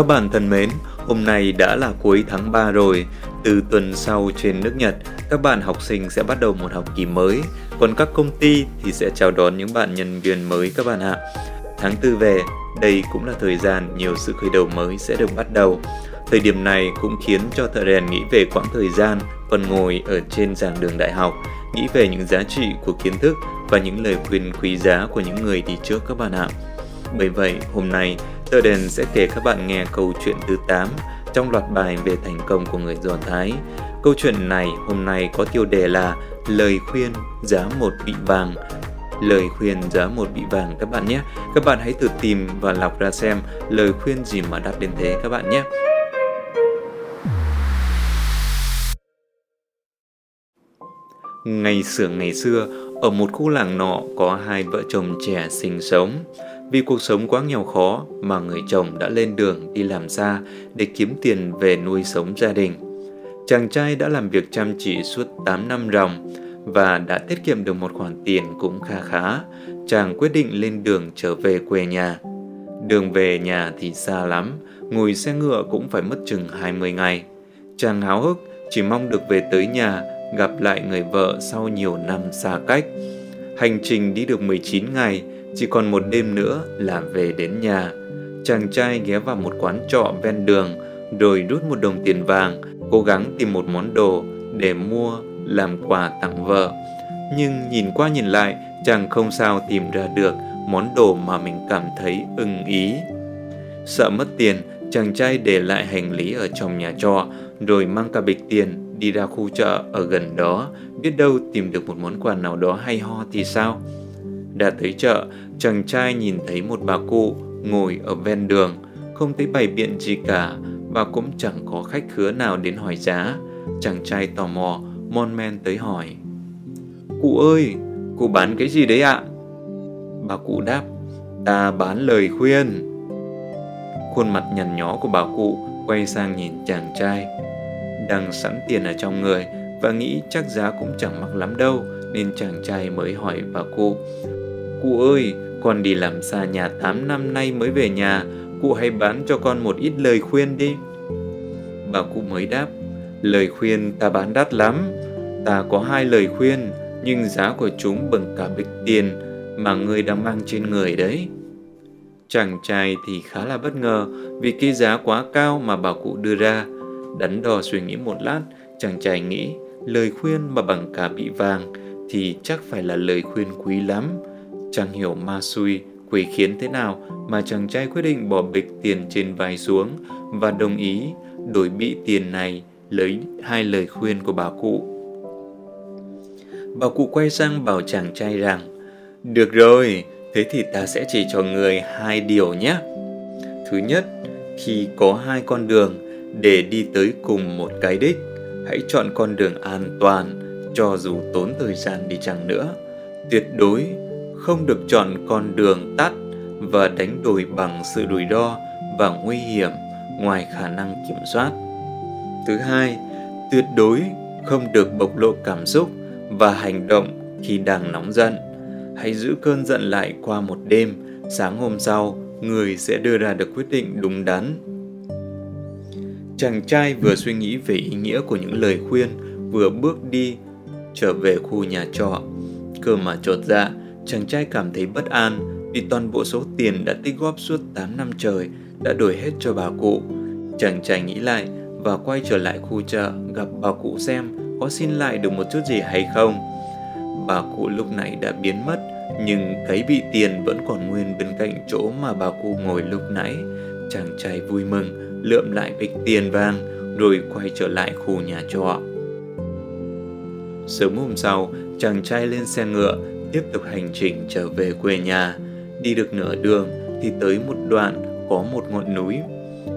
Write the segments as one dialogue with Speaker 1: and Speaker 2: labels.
Speaker 1: Các bạn thân mến, hôm nay đã là cuối tháng 3 rồi. Từ tuần sau trên nước Nhật, các bạn học sinh sẽ bắt đầu một học kỳ mới, còn các công ty thì sẽ chào đón những bạn nhân viên mới các bạn ạ. Tháng tư về, đây cũng là thời gian nhiều sự khởi đầu mới sẽ được bắt đầu. Thời điểm này cũng khiến cho thợ rèn nghĩ về quãng thời gian còn ngồi ở trên giảng đường đại học, nghĩ về những giá trị của kiến thức và những lời khuyên quý giá của những người đi trước các bạn ạ. Bởi vậy, hôm nay Tờ Đền sẽ kể các bạn nghe câu chuyện thứ 8 trong loạt bài về thành công của người Do Thái. Câu chuyện này hôm nay có tiêu đề là Lời khuyên giá một vị vàng. Lời khuyên giá một bị vàng các bạn nhé. Các bạn hãy tự tìm và lọc ra xem lời khuyên gì mà đắt đến thế các bạn nhé. Ngày xưa ngày xưa, ở một khu làng nọ có hai vợ chồng trẻ sinh sống. Vì cuộc sống quá nghèo khó mà người chồng đã lên đường đi làm xa để kiếm tiền về nuôi sống gia đình. Chàng trai đã làm việc chăm chỉ suốt 8 năm ròng và đã tiết kiệm được một khoản tiền cũng kha khá. Chàng quyết định lên đường trở về quê nhà. Đường về nhà thì xa lắm, ngồi xe ngựa cũng phải mất chừng 20 ngày. Chàng háo hức chỉ mong được về tới nhà gặp lại người vợ sau nhiều năm xa cách. Hành trình đi được 19 ngày, chỉ còn một đêm nữa là về đến nhà. Chàng trai ghé vào một quán trọ ven đường, rồi rút một đồng tiền vàng, cố gắng tìm một món đồ để mua làm quà tặng vợ. Nhưng nhìn qua nhìn lại, chàng không sao tìm ra được món đồ mà mình cảm thấy ưng ý. Sợ mất tiền, chàng trai để lại hành lý ở trong nhà trọ, rồi mang cả bịch tiền đi ra khu chợ ở gần đó, biết đâu tìm được một món quà nào đó hay ho thì sao? Đã tới chợ, chàng trai nhìn thấy một bà cụ ngồi ở ven đường, không thấy bày biện gì cả và cũng chẳng có khách khứa nào đến hỏi giá. Chàng trai tò mò, mon men tới hỏi. Cụ ơi, cụ bán cái gì đấy ạ? Bà cụ đáp, ta bán lời khuyên. Khuôn mặt nhằn nhó của bà cụ quay sang nhìn chàng trai đang sẵn tiền ở trong người và nghĩ chắc giá cũng chẳng mắc lắm đâu nên chàng trai mới hỏi bà cụ Cụ ơi, con đi làm xa nhà 8 năm nay mới về nhà, cụ hãy bán cho con một ít lời khuyên đi. Bà cụ mới đáp, lời khuyên ta bán đắt lắm, ta có hai lời khuyên, nhưng giá của chúng bằng cả bịch tiền mà ngươi đang mang trên người đấy. Chàng trai thì khá là bất ngờ vì cái giá quá cao mà bà cụ đưa ra. Đắn đo suy nghĩ một lát, chàng trai nghĩ lời khuyên mà bằng cả bị vàng thì chắc phải là lời khuyên quý lắm. Chẳng hiểu ma xui, quỷ khiến thế nào mà chàng trai quyết định bỏ bịch tiền trên vai xuống và đồng ý đổi bị tiền này lấy hai lời khuyên của bà cụ. Bà cụ quay sang bảo chàng trai rằng Được rồi, thế thì ta sẽ chỉ cho người hai điều nhé. Thứ nhất, khi có hai con đường, để đi tới cùng một cái đích hãy chọn con đường an toàn cho dù tốn thời gian đi chăng nữa tuyệt đối không được chọn con đường tắt và đánh đổi bằng sự đùi đo và nguy hiểm ngoài khả năng kiểm soát. Thứ hai tuyệt đối không được bộc lộ cảm xúc và hành động khi đang nóng giận. Hãy giữ cơn giận lại qua một đêm sáng hôm sau người sẽ đưa ra được quyết định đúng đắn. Chàng trai vừa suy nghĩ về ý nghĩa của những lời khuyên, vừa bước đi trở về khu nhà trọ. Cơ mà chột dạ, chàng trai cảm thấy bất an vì toàn bộ số tiền đã tích góp suốt 8 năm trời đã đổi hết cho bà cụ. Chàng trai nghĩ lại và quay trở lại khu chợ gặp bà cụ xem có xin lại được một chút gì hay không. Bà cụ lúc này đã biến mất nhưng cái bị tiền vẫn còn nguyên bên cạnh chỗ mà bà cụ ngồi lúc nãy. Chàng trai vui mừng lượm lại bịch tiền vàng rồi quay trở lại khu nhà trọ. Sớm hôm sau, chàng trai lên xe ngựa, tiếp tục hành trình trở về quê nhà. Đi được nửa đường thì tới một đoạn có một ngọn núi.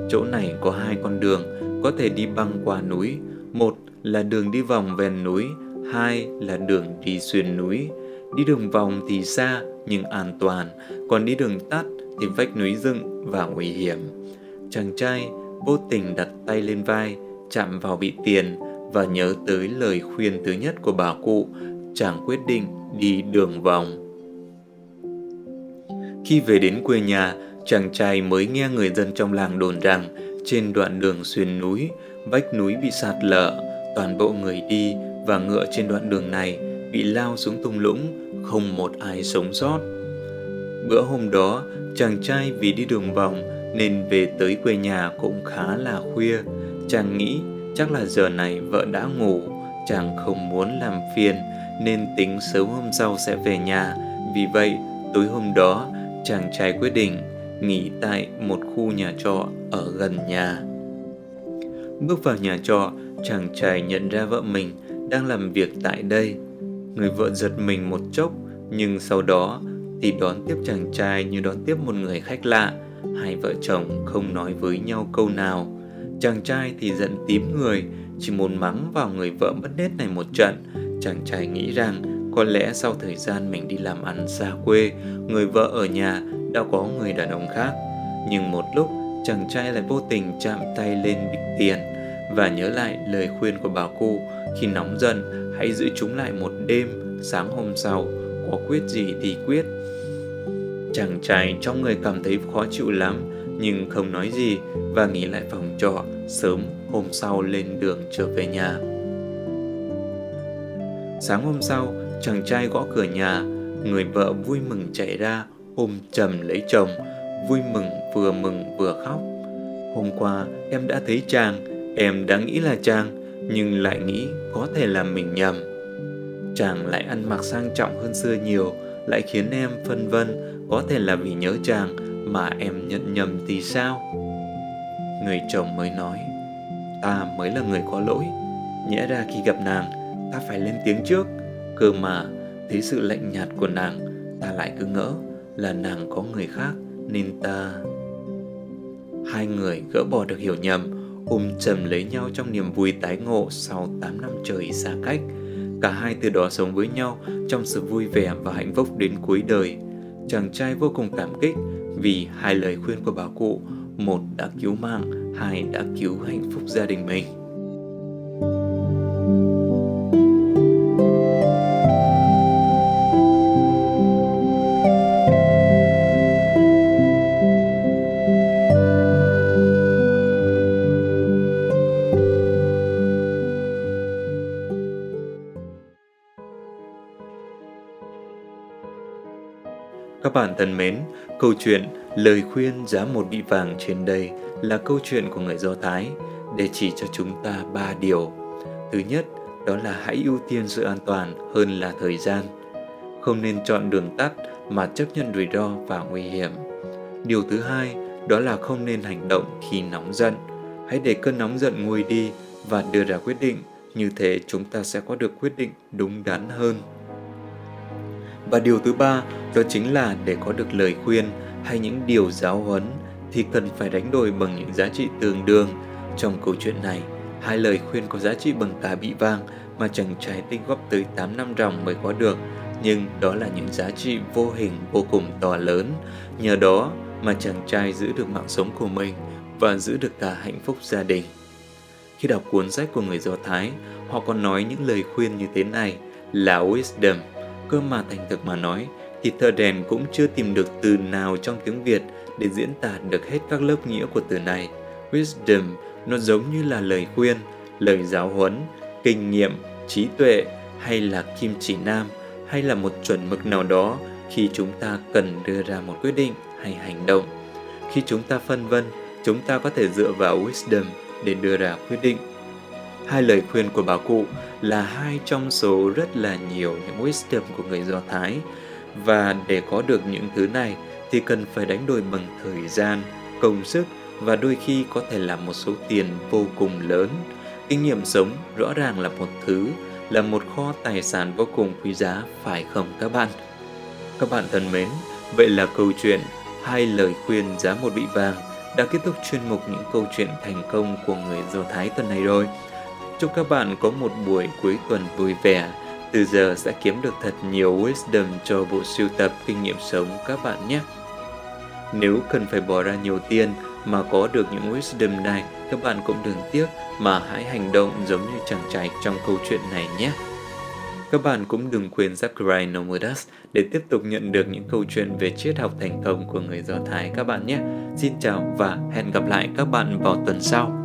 Speaker 1: Chỗ này có hai con đường, có thể đi băng qua núi. Một là đường đi vòng ven núi, hai là đường đi xuyên núi. Đi đường vòng thì xa nhưng an toàn, còn đi đường tắt thì vách núi dựng và nguy hiểm. Chàng trai vô tình đặt tay lên vai, chạm vào bị tiền và nhớ tới lời khuyên thứ nhất của bà cụ, chàng quyết định đi đường vòng. Khi về đến quê nhà, chàng trai mới nghe người dân trong làng đồn rằng trên đoạn đường xuyên núi, vách núi bị sạt lở, toàn bộ người đi và ngựa trên đoạn đường này bị lao xuống thung lũng, không một ai sống sót. Bữa hôm đó, chàng trai vì đi đường vòng nên về tới quê nhà cũng khá là khuya. Chàng nghĩ chắc là giờ này vợ đã ngủ, chàng không muốn làm phiền nên tính sớm hôm sau sẽ về nhà. Vì vậy, tối hôm đó, chàng trai quyết định nghỉ tại một khu nhà trọ ở gần nhà. Bước vào nhà trọ, chàng trai nhận ra vợ mình đang làm việc tại đây. Người vợ giật mình một chốc, nhưng sau đó thì đón tiếp chàng trai như đón tiếp một người khách lạ. Hai vợ chồng không nói với nhau câu nào. Chàng trai thì giận tím người, chỉ muốn mắng vào người vợ mất nết này một trận. Chàng trai nghĩ rằng có lẽ sau thời gian mình đi làm ăn xa quê, người vợ ở nhà đã có người đàn ông khác. Nhưng một lúc, chàng trai lại vô tình chạm tay lên bịch tiền và nhớ lại lời khuyên của bà cô khi nóng giận hãy giữ chúng lại một đêm, sáng hôm sau có quyết gì thì quyết. Chàng trai trong người cảm thấy khó chịu lắm nhưng không nói gì và nghỉ lại phòng trọ sớm hôm sau lên đường trở về nhà. Sáng hôm sau, chàng trai gõ cửa nhà, người vợ vui mừng chạy ra ôm chầm lấy chồng, vui mừng vừa mừng vừa khóc. Hôm qua em đã thấy chàng, em đã nghĩ là chàng, nhưng lại nghĩ có thể là mình nhầm. Chàng lại ăn mặc sang trọng hơn xưa nhiều, lại khiến em phân vân có thể là vì nhớ chàng mà em nhận nhầm thì sao? Người chồng mới nói, ta mới là người có lỗi. Nhẽ ra khi gặp nàng, ta phải lên tiếng trước. Cơ mà, thấy sự lạnh nhạt của nàng, ta lại cứ ngỡ là nàng có người khác nên ta hai người gỡ bỏ được hiểu nhầm ôm chầm lấy nhau trong niềm vui tái ngộ sau 8 năm trời xa cách. Cả hai từ đó sống với nhau trong sự vui vẻ và hạnh phúc đến cuối đời. Chàng trai vô cùng cảm kích vì hai lời khuyên của bà cụ một đã cứu mạng hai đã cứu hạnh phúc gia đình mình. Các bạn thân mến, câu chuyện Lời khuyên giá một bị vàng trên đây là câu chuyện của người Do Thái để chỉ cho chúng ta ba điều. Thứ nhất, đó là hãy ưu tiên sự an toàn hơn là thời gian. Không nên chọn đường tắt mà chấp nhận rủi ro và nguy hiểm. Điều thứ hai, đó là không nên hành động khi nóng giận. Hãy để cơn nóng giận nguôi đi và đưa ra quyết định, như thế chúng ta sẽ có được quyết định đúng đắn hơn. Và điều thứ ba, đó chính là để có được lời khuyên hay những điều giáo huấn thì cần phải đánh đổi bằng những giá trị tương đương. Trong câu chuyện này, hai lời khuyên có giá trị bằng cả bị vàng mà chàng trai tinh góp tới 8 năm ròng mới có được, nhưng đó là những giá trị vô hình vô cùng to lớn. Nhờ đó mà chàng trai giữ được mạng sống của mình và giữ được cả hạnh phúc gia đình. Khi đọc cuốn sách của người Do Thái, họ còn nói những lời khuyên như thế này là wisdom – cơ mà thành thực mà nói thì thợ đèn cũng chưa tìm được từ nào trong tiếng Việt để diễn tả được hết các lớp nghĩa của từ này. Wisdom nó giống như là lời khuyên, lời giáo huấn, kinh nghiệm, trí tuệ hay là kim chỉ nam hay là một chuẩn mực nào đó khi chúng ta cần đưa ra một quyết định hay hành động. Khi chúng ta phân vân, chúng ta có thể dựa vào wisdom để đưa ra quyết định. Hai lời khuyên của bà cụ là hai trong số rất là nhiều những wisdom của người Do Thái. Và để có được những thứ này thì cần phải đánh đổi bằng thời gian, công sức và đôi khi có thể là một số tiền vô cùng lớn. Kinh nghiệm sống rõ ràng là một thứ, là một kho tài sản vô cùng quý giá phải không các bạn? Các bạn thân mến, vậy là câu chuyện hai lời khuyên giá một bị vàng đã kết thúc chuyên mục những câu chuyện thành công của người Do Thái tuần này rồi. Chúc các bạn có một buổi cuối tuần vui vẻ. Từ giờ sẽ kiếm được thật nhiều wisdom cho bộ sưu tập kinh nghiệm sống các bạn nhé. Nếu cần phải bỏ ra nhiều tiền mà có được những wisdom này, các bạn cũng đừng tiếc mà hãy hành động giống như chàng trai trong câu chuyện này nhé. Các bạn cũng đừng quên subscribe Nomodas để tiếp tục nhận được những câu chuyện về triết học thành công của người Do Thái các bạn nhé. Xin chào và hẹn gặp lại các bạn vào tuần sau.